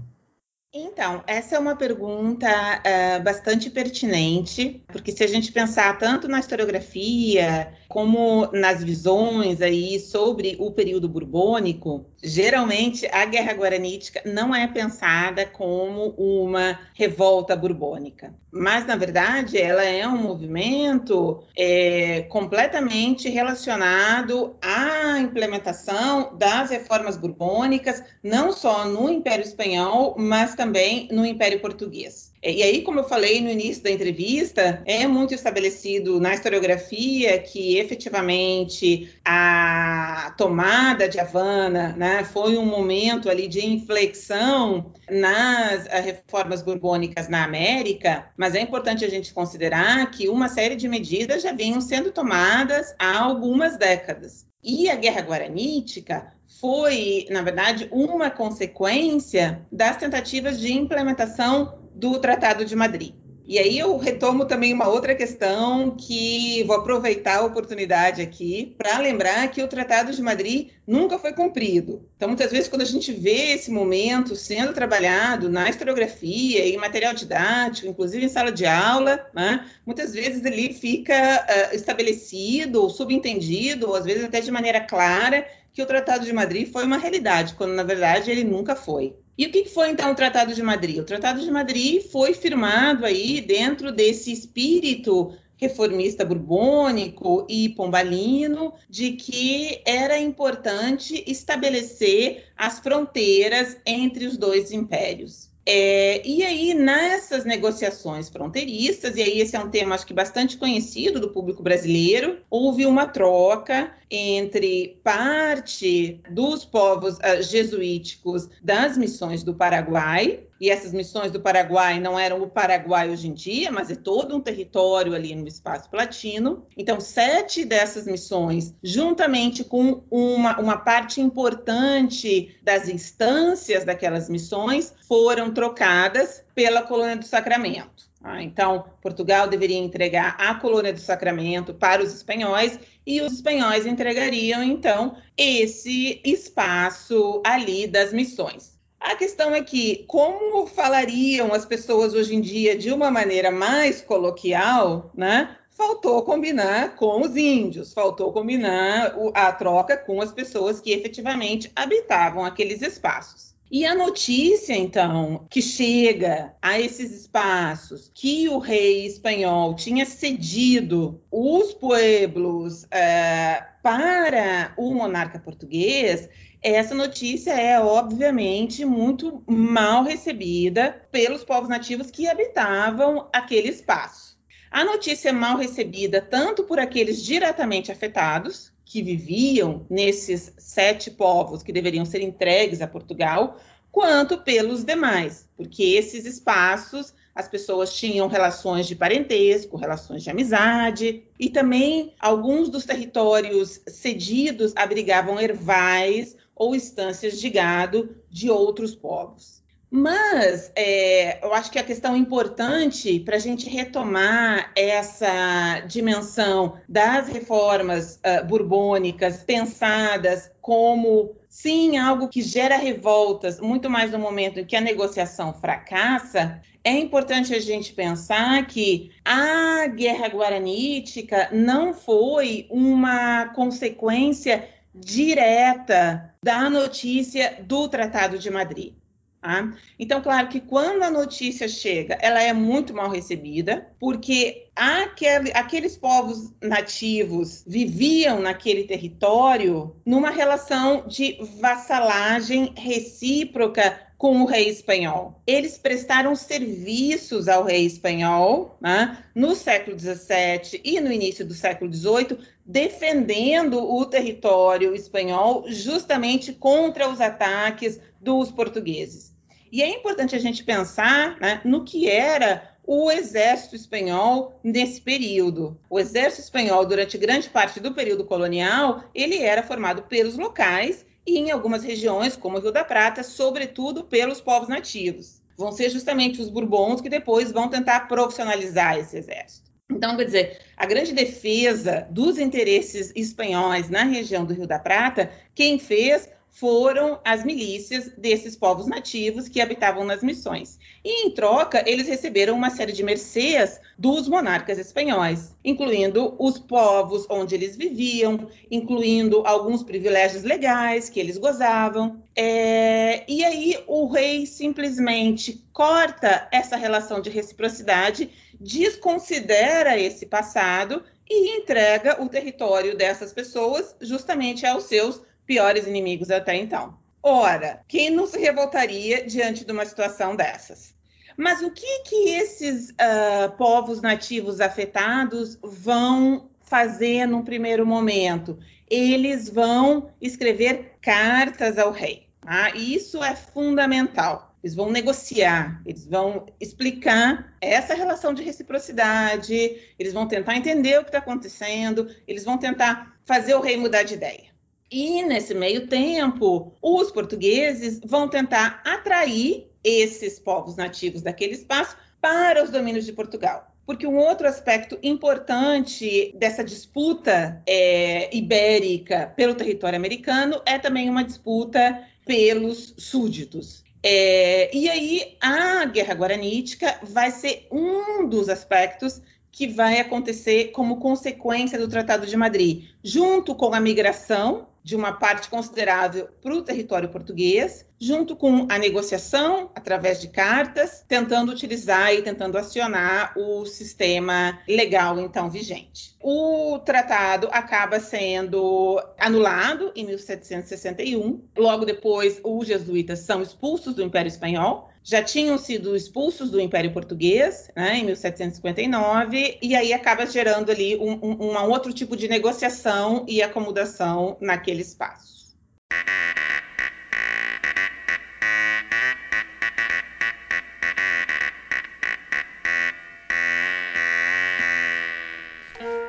Então, essa é uma pergunta uh, bastante pertinente, porque se a gente pensar tanto na historiografia como nas visões aí sobre o período borbônico, geralmente a Guerra Guaranítica não é pensada como uma revolta borbônica, mas na verdade ela é um movimento é, completamente relacionado à implementação das reformas borbônicas, não só no Império Espanhol, mas também no Império Português. E aí, como eu falei no início da entrevista, é muito estabelecido na historiografia que efetivamente a tomada de Havana né, foi um momento ali de inflexão nas eh, reformas borbônicas na América, mas é importante a gente considerar que uma série de medidas já vinham sendo tomadas há algumas décadas. E a Guerra Guaranítica foi, na verdade, uma consequência das tentativas de implementação do Tratado de Madrid. E aí eu retomo também uma outra questão que vou aproveitar a oportunidade aqui para lembrar que o Tratado de Madrid nunca foi cumprido. Então, muitas vezes, quando a gente vê esse momento sendo trabalhado na historiografia, em material didático, inclusive em sala de aula, né, muitas vezes ele fica uh, estabelecido ou subentendido, ou às vezes até de maneira clara, que o Tratado de Madrid foi uma realidade, quando na verdade ele nunca foi. E o que foi então o Tratado de Madrid? O Tratado de Madrid foi firmado aí dentro desse espírito reformista borbônico e pombalino de que era importante estabelecer as fronteiras entre os dois impérios. É, e aí, nessas negociações fronteiriças, e aí esse é um tema acho que bastante conhecido do público brasileiro, houve uma troca entre parte dos povos uh, jesuíticos das missões do Paraguai, e essas missões do Paraguai não eram o Paraguai hoje em dia, mas é todo um território ali no espaço platino. Então, sete dessas missões, juntamente com uma, uma parte importante das instâncias daquelas missões, foram trocadas pela colônia do Sacramento. Ah, então, Portugal deveria entregar a colônia do Sacramento para os espanhóis e os espanhóis entregariam, então, esse espaço ali das missões. A questão é que, como falariam as pessoas hoje em dia de uma maneira mais coloquial, né? Faltou combinar com os índios, faltou combinar a troca com as pessoas que efetivamente habitavam aqueles espaços. E a notícia, então, que chega a esses espaços que o rei espanhol tinha cedido os pueblos é, para o monarca português, essa notícia é, obviamente, muito mal recebida pelos povos nativos que habitavam aquele espaço. A notícia é mal recebida tanto por aqueles diretamente afetados, que viviam nesses sete povos que deveriam ser entregues a Portugal, quanto pelos demais, porque esses espaços as pessoas tinham relações de parentesco, relações de amizade, e também alguns dos territórios cedidos abrigavam ervais ou instâncias de gado de outros povos. Mas é, eu acho que a questão importante para a gente retomar essa dimensão das reformas uh, borbônicas pensadas como sim algo que gera revoltas, muito mais no momento em que a negociação fracassa, é importante a gente pensar que a guerra guaranítica não foi uma consequência direta da notícia do Tratado de Madrid. Tá? Então, claro que quando a notícia chega, ela é muito mal recebida, porque aquele, aqueles povos nativos viviam naquele território numa relação de vassalagem recíproca com o rei espanhol. Eles prestaram serviços ao rei espanhol né, no século XVII e no início do século XVIII, defendendo o território espanhol justamente contra os ataques dos portugueses. E é importante a gente pensar né, no que era o exército espanhol nesse período. O exército espanhol, durante grande parte do período colonial, ele era formado pelos locais e em algumas regiões, como o Rio da Prata, sobretudo pelos povos nativos. Vão ser justamente os Bourbons que depois vão tentar profissionalizar esse exército. Então, quer dizer, a grande defesa dos interesses espanhóis na região do Rio da Prata, quem fez foram as milícias desses povos nativos que habitavam nas missões. E, em troca, eles receberam uma série de mercês dos monarcas espanhóis, incluindo os povos onde eles viviam, incluindo alguns privilégios legais que eles gozavam. É... E aí o rei simplesmente corta essa relação de reciprocidade, desconsidera esse passado e entrega o território dessas pessoas justamente aos seus piores inimigos até então. Ora, quem não se revoltaria diante de uma situação dessas? Mas o que que esses uh, povos nativos afetados vão fazer num primeiro momento? Eles vão escrever cartas ao rei. Tá? E isso é fundamental. Eles vão negociar, eles vão explicar essa relação de reciprocidade, eles vão tentar entender o que está acontecendo, eles vão tentar fazer o rei mudar de ideia. E nesse meio tempo, os portugueses vão tentar atrair esses povos nativos daquele espaço para os domínios de Portugal. Porque um outro aspecto importante dessa disputa é, ibérica pelo território americano é também uma disputa pelos súditos. É, e aí a Guerra Guaranítica vai ser um dos aspectos que vai acontecer como consequência do Tratado de Madrid, junto com a migração de uma parte considerável para o território português, junto com a negociação através de cartas, tentando utilizar e tentando acionar o sistema legal então vigente. O tratado acaba sendo anulado em 1761. Logo depois, os jesuítas são expulsos do Império Espanhol já tinham sido expulsos do Império Português, né, em 1759, e aí acaba gerando ali um, um, um outro tipo de negociação e acomodação naquele espaço.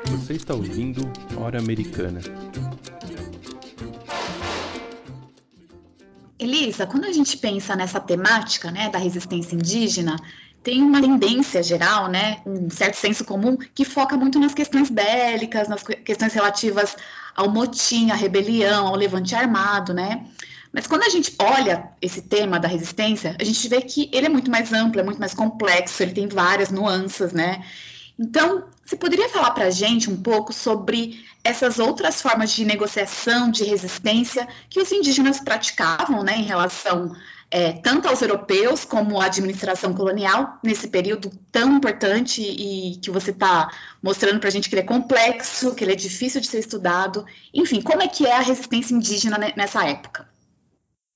Você está ouvindo Hora Americana. Elisa, quando a gente pensa nessa temática né, da resistência indígena, tem uma tendência geral, né, um certo senso comum, que foca muito nas questões bélicas, nas questões relativas ao motim, à rebelião, ao levante armado, né? Mas quando a gente olha esse tema da resistência, a gente vê que ele é muito mais amplo, é muito mais complexo, ele tem várias nuances, né? Então, você poderia falar para a gente um pouco sobre essas outras formas de negociação, de resistência que os indígenas praticavam né, em relação é, tanto aos europeus como à administração colonial, nesse período tão importante e que você está mostrando para a gente que ele é complexo, que ele é difícil de ser estudado. Enfim, como é que é a resistência indígena nessa época?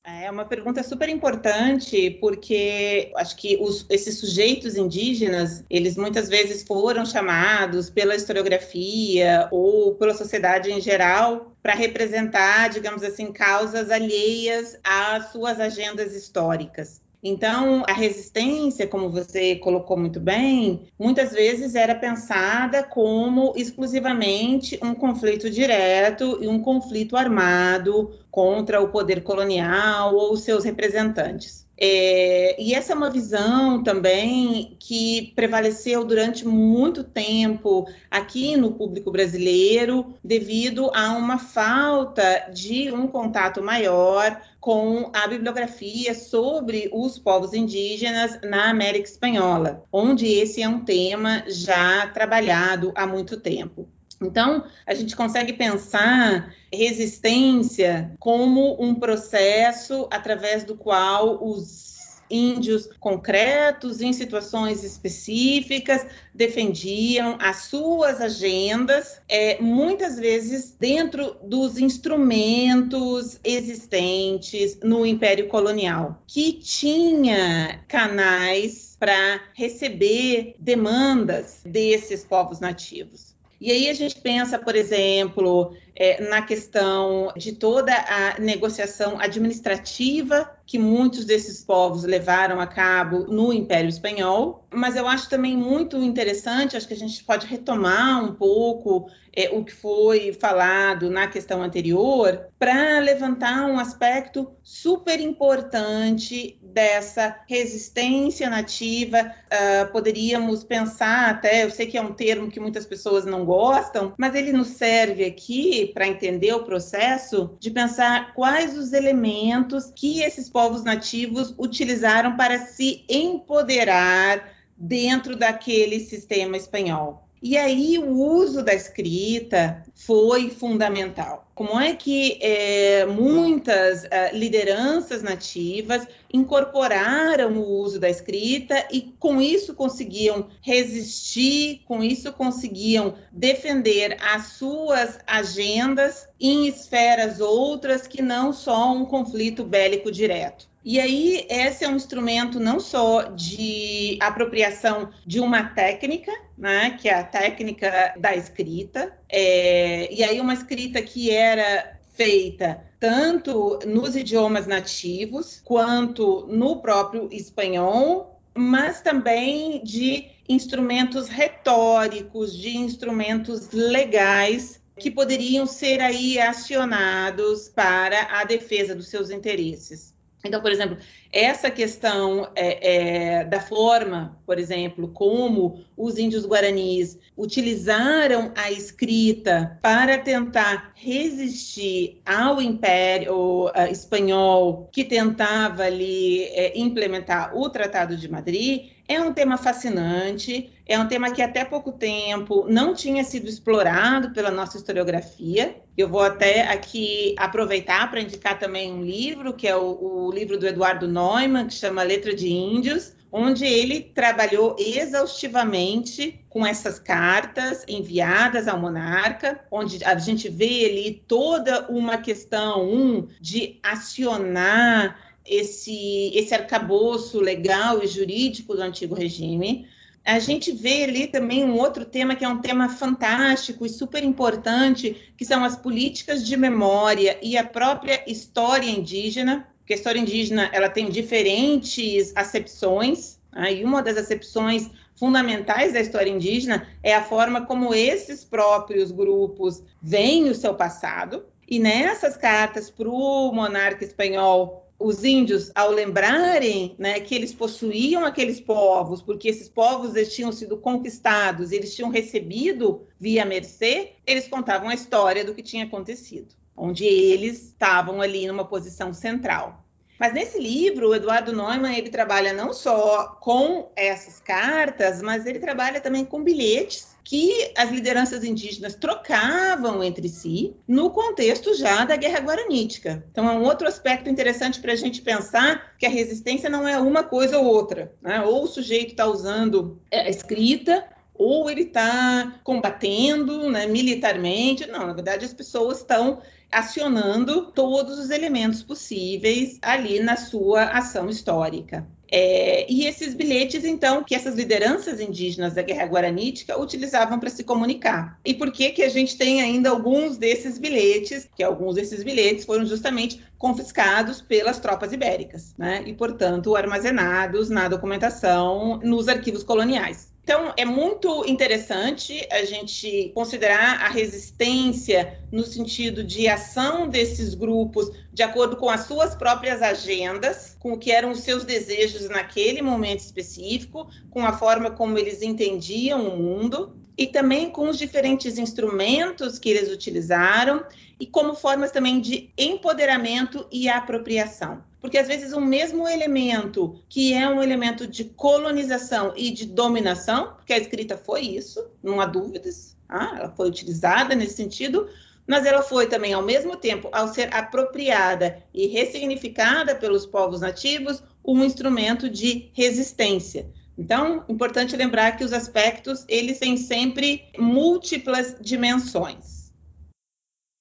É uma pergunta super importante, porque acho que os, esses sujeitos indígenas, eles muitas vezes foram chamados pela historiografia ou pela sociedade em geral para representar, digamos assim, causas alheias às suas agendas históricas. Então, a resistência, como você colocou muito bem, muitas vezes era pensada como exclusivamente um conflito direto e um conflito armado contra o poder colonial ou seus representantes. É, e essa é uma visão também que prevaleceu durante muito tempo aqui no público brasileiro, devido a uma falta de um contato maior com a bibliografia sobre os povos indígenas na América Espanhola, onde esse é um tema já trabalhado há muito tempo. Então, a gente consegue pensar resistência como um processo através do qual os índios concretos, em situações específicas, defendiam as suas agendas, é, muitas vezes dentro dos instrumentos existentes no Império Colonial, que tinha canais para receber demandas desses povos nativos. E aí a gente pensa, por exemplo, é, na questão de toda a negociação administrativa que muitos desses povos levaram a cabo no Império Espanhol, mas eu acho também muito interessante, acho que a gente pode retomar um pouco é, o que foi falado na questão anterior, para levantar um aspecto super importante dessa resistência nativa. Uh, poderíamos pensar até, eu sei que é um termo que muitas pessoas não gostam, mas ele nos serve aqui para entender o processo de pensar quais os elementos que esses povos nativos utilizaram para se empoderar dentro daquele sistema espanhol. E aí o uso da escrita foi fundamental. Como é que é, muitas é, lideranças nativas incorporaram o uso da escrita e com isso conseguiam resistir, com isso conseguiam defender as suas agendas em esferas outras que não só um conflito bélico direto. E aí, esse é um instrumento não só de apropriação de uma técnica, né, que é a técnica da escrita, é, e aí uma escrita que era feita tanto nos idiomas nativos quanto no próprio espanhol, mas também de instrumentos retóricos, de instrumentos legais que poderiam ser aí acionados para a defesa dos seus interesses. Então, por exemplo, essa questão é, é, da forma, por exemplo, como os índios guaranis utilizaram a escrita para tentar resistir ao Império uh, Espanhol, que tentava ali é, implementar o Tratado de Madrid, é um tema fascinante, é um tema que até pouco tempo não tinha sido explorado pela nossa historiografia. Eu vou até aqui aproveitar para indicar também um livro, que é o, o livro do Eduardo Neumann, que chama Letra de Índios, onde ele trabalhou exaustivamente com essas cartas enviadas ao monarca, onde a gente vê ali toda uma questão um, de acionar esse, esse arcabouço legal e jurídico do antigo regime, a gente vê ali também um outro tema que é um tema fantástico e super importante, que são as políticas de memória e a própria história indígena, porque a história indígena ela tem diferentes acepções, né? e uma das acepções fundamentais da história indígena é a forma como esses próprios grupos veem o seu passado, e nessas cartas para o monarca espanhol os índios, ao lembrarem né, que eles possuíam aqueles povos, porque esses povos eles tinham sido conquistados, eles tinham recebido via mercê, eles contavam a história do que tinha acontecido, onde eles estavam ali numa posição central. Mas nesse livro, o Eduardo Neumann ele trabalha não só com essas cartas, mas ele trabalha também com bilhetes que as lideranças indígenas trocavam entre si no contexto já da Guerra Guaranítica. Então, é um outro aspecto interessante para a gente pensar que a resistência não é uma coisa ou outra. Né? Ou o sujeito está usando a escrita, ou ele está combatendo né, militarmente. Não, na verdade, as pessoas estão acionando todos os elementos possíveis ali na sua ação histórica. É, e esses bilhetes, então, que essas lideranças indígenas da Guerra Guaranítica utilizavam para se comunicar. E por que que a gente tem ainda alguns desses bilhetes, que alguns desses bilhetes foram justamente confiscados pelas tropas ibéricas, né? E, portanto, armazenados na documentação nos arquivos coloniais. Então, é muito interessante a gente considerar a resistência no sentido de ação desses grupos de acordo com as suas próprias agendas, com o que eram os seus desejos naquele momento específico, com a forma como eles entendiam o mundo e também com os diferentes instrumentos que eles utilizaram e como formas também de empoderamento e apropriação. Porque às vezes um mesmo elemento, que é um elemento de colonização e de dominação, porque a escrita foi isso, não há dúvidas, ah, ela foi utilizada nesse sentido, mas ela foi também, ao mesmo tempo, ao ser apropriada e ressignificada pelos povos nativos, um instrumento de resistência. Então, importante lembrar que os aspectos, eles têm sempre múltiplas dimensões.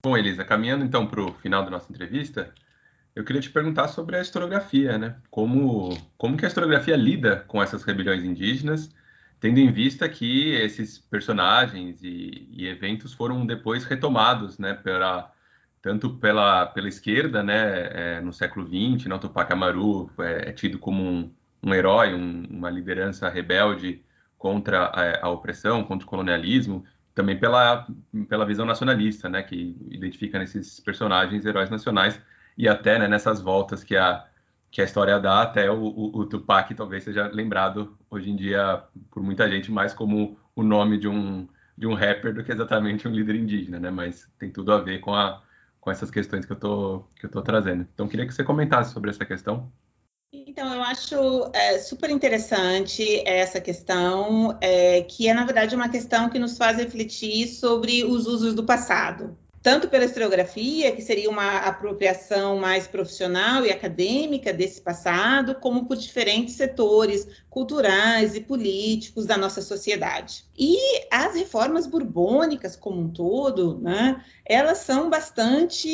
Bom, Elisa, caminhando então para o final da nossa entrevista, eu queria te perguntar sobre a historiografia, né? Como, como que a historiografia lida com essas rebeliões indígenas, tendo em vista que esses personagens e, e eventos foram depois retomados, né, pela, tanto pela, pela esquerda, né, é, no século XX, né, Tupac Amaru é, é tido como um, um herói, um, uma liderança rebelde contra a, a, opressão, contra o colonialismo, também pela, pela visão nacionalista, né, que identifica nesses personagens heróis nacionais e até né, nessas voltas que a, que a história dá, até o, o, o, Tupac talvez seja lembrado hoje em dia por muita gente mais como o nome de um, de um rapper do que exatamente um líder indígena, né? Mas tem tudo a ver com, a, com essas questões que eu tô, que eu tô trazendo. Então, queria que você comentasse sobre essa questão. Então, eu acho é, super interessante essa questão, é, que é, na verdade, uma questão que nos faz refletir sobre os usos do passado tanto pela historiografia, que seria uma apropriação mais profissional e acadêmica desse passado, como por diferentes setores culturais e políticos da nossa sociedade. E as reformas borbônicas como um todo, né, elas são bastante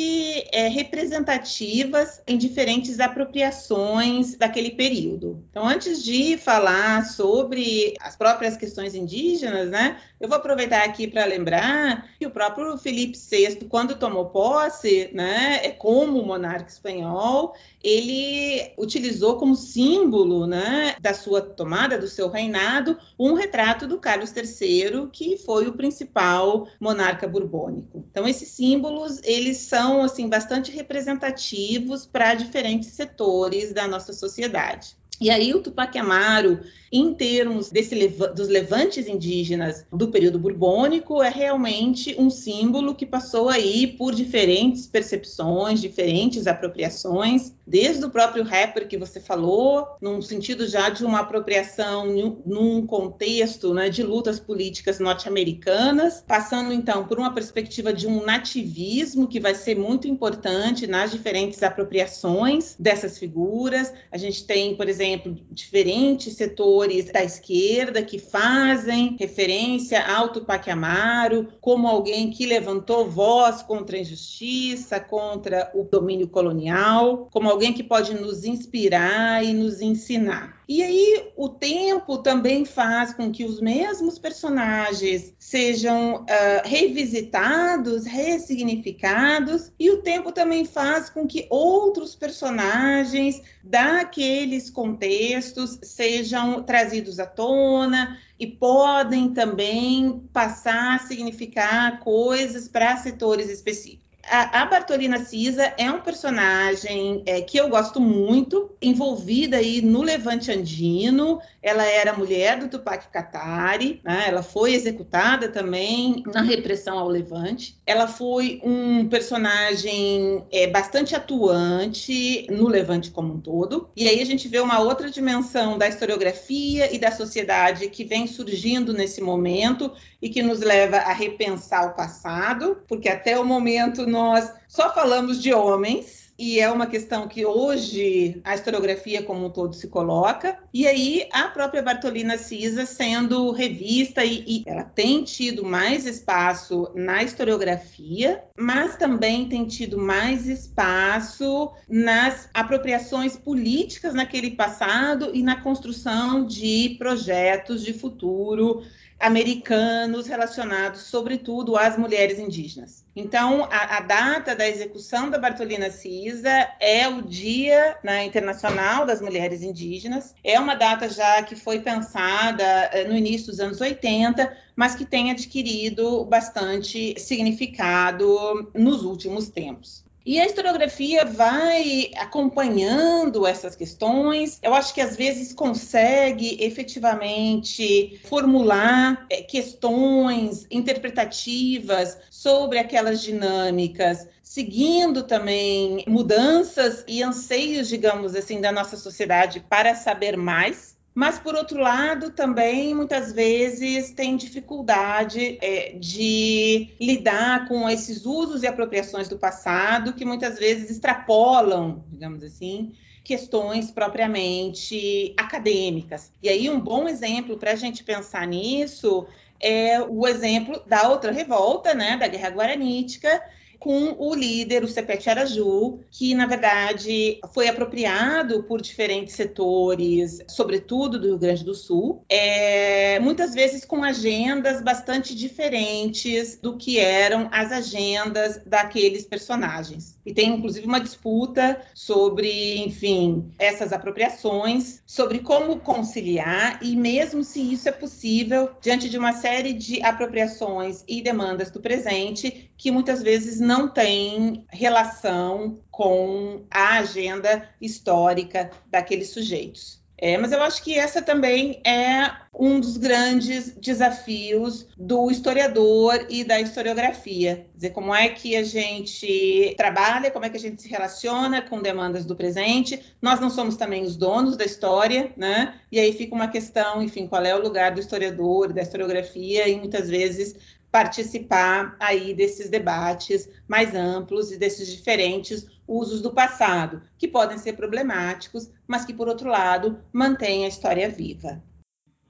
é, representativas em diferentes apropriações daquele período. Então, antes de falar sobre as próprias questões indígenas, né, eu vou aproveitar aqui para lembrar que o próprio Felipe VI, quando tomou posse, né, é como monarca espanhol, ele utilizou como símbolo né, da sua tomada, do seu reinado, um retrato do Carlos III, que foi o principal monarca borbônico. Então, esses símbolos, eles são assim bastante representativos para diferentes setores da nossa sociedade. E aí o Tupac Amaru, em termos desse, dos levantes indígenas do período borbônico, é realmente um símbolo que passou aí por diferentes percepções, diferentes apropriações, desde o próprio rapper que você falou, num sentido já de uma apropriação num contexto né, de lutas políticas norte-americanas, passando então por uma perspectiva de um nativismo que vai ser muito importante nas diferentes apropriações dessas figuras. A gente tem, por exemplo, exemplo, diferentes setores da esquerda que fazem referência ao Tupac Amaro como alguém que levantou voz contra a injustiça, contra o domínio colonial, como alguém que pode nos inspirar e nos ensinar. E aí o tempo também faz com que os mesmos personagens sejam uh, revisitados, ressignificados, e o tempo também faz com que outros personagens daqueles contextos sejam trazidos à tona e podem também passar a significar coisas para setores específicos a, a Bartolina Cisa é um personagem é, que eu gosto muito, envolvida aí no Levante Andino. Ela era mulher do Tupac Katari, né? ela foi executada também na repressão ao Levante. Ela foi um personagem é, bastante atuante no Levante como um todo. E aí a gente vê uma outra dimensão da historiografia e da sociedade que vem surgindo nesse momento e que nos leva a repensar o passado, porque até o momento nós só falamos de homens. E é uma questão que hoje a historiografia como um todo se coloca. E aí a própria Bartolina Cisa sendo revista e, e ela tem tido mais espaço na historiografia, mas também tem tido mais espaço nas apropriações políticas naquele passado e na construção de projetos de futuro americanos relacionados, sobretudo, às mulheres indígenas. Então, a, a, data da execução da Bartolina Cisa é o Dia né, Internacional das Mulheres Indígenas. É uma data já que foi pensada eh, no início dos anos 80, mas que tem adquirido bastante significado nos últimos tempos. E a historiografia vai acompanhando essas questões. Eu acho que às vezes consegue efetivamente formular é, questões interpretativas sobre aquelas dinâmicas seguindo também mudanças e anseios, digamos assim, da nossa sociedade para saber mais mas, por outro lado, também muitas vezes tem dificuldade é, de lidar com esses usos e apropriações do passado que muitas vezes extrapolam, digamos assim, questões propriamente acadêmicas. E aí, um bom exemplo para a gente pensar nisso é o exemplo da outra revolta, né, da Guerra Guaranítica, com o líder, o Sepete Araju, que na verdade foi apropriado por diferentes setores, sobretudo do Rio Grande do Sul, é, muitas vezes com agendas bastante diferentes do que eram as agendas daqueles personagens. E tem inclusive uma disputa sobre, enfim, essas apropriações, sobre como conciliar e mesmo se isso é possível diante de uma série de apropriações e demandas do presente que muitas vezes não têm relação com a agenda histórica daqueles sujeitos. É, mas eu acho que essa também é um dos grandes desafios do historiador e da historiografia. Quer dizer, como é que a gente trabalha, como é que a gente se relaciona com demandas do presente. Nós não somos também os donos da história, né? E aí fica uma questão, enfim, qual é o lugar do historiador, da historiografia, e muitas vezes participar aí desses debates mais amplos e desses diferentes usos do passado, que podem ser problemáticos, mas que, por outro lado, mantêm a história viva.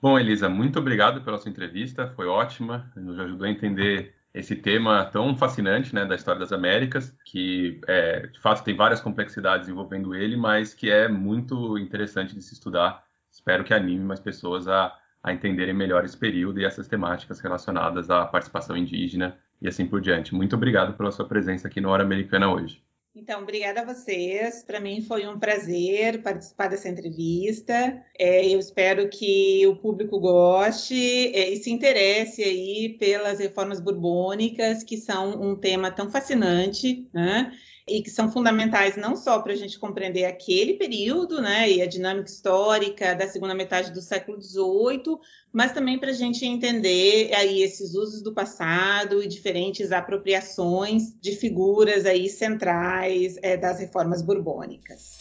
Bom, Elisa, muito obrigado pela sua entrevista, foi ótima, nos ajudou a entender esse tema tão fascinante né, da história das Américas, que é, de fato tem várias complexidades envolvendo ele, mas que é muito interessante de se estudar. Espero que anime mais pessoas a a entenderem melhor esse período e essas temáticas relacionadas à participação indígena e assim por diante. Muito obrigado pela sua presença aqui no Hora Americana hoje. Então, obrigada a vocês. Para mim foi um prazer participar dessa entrevista. É, eu espero que o público goste é, e se interesse aí pelas reformas borbônicas, que são um tema tão fascinante, né? E que são fundamentais não só para a gente compreender aquele período, né, e a dinâmica histórica da segunda metade do século XVIII, mas também para a gente entender aí esses usos do passado e diferentes apropriações de figuras aí centrais é, das reformas borbônicas.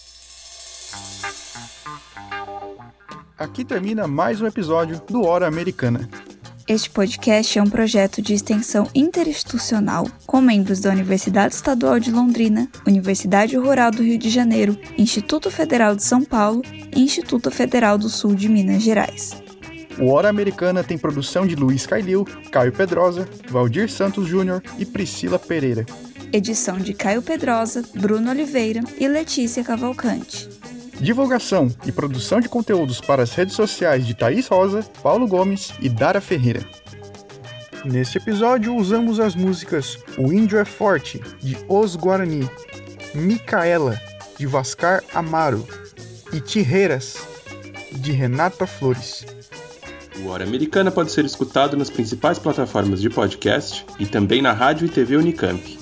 Aqui termina mais um episódio do Hora Americana. Este podcast é um projeto de extensão interinstitucional com membros da Universidade Estadual de Londrina, Universidade Rural do Rio de Janeiro, Instituto Federal de São Paulo e Instituto Federal do Sul de Minas Gerais. O Hora Americana tem produção de Luiz Cailil, Caio Pedrosa, Valdir Santos Júnior e Priscila Pereira. Edição de Caio Pedrosa, Bruno Oliveira e Letícia Cavalcante. Divulgação e produção de conteúdos para as redes sociais de Thaís Rosa, Paulo Gomes e Dara Ferreira. Neste episódio usamos as músicas O Índio é Forte, de Os Guarani, Micaela, de Vascar Amaro e Tirreiras, de Renata Flores. O Hora Americana pode ser escutado nas principais plataformas de podcast e também na rádio e TV Unicamp.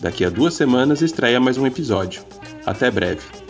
Daqui a duas semanas estreia mais um episódio. Até breve.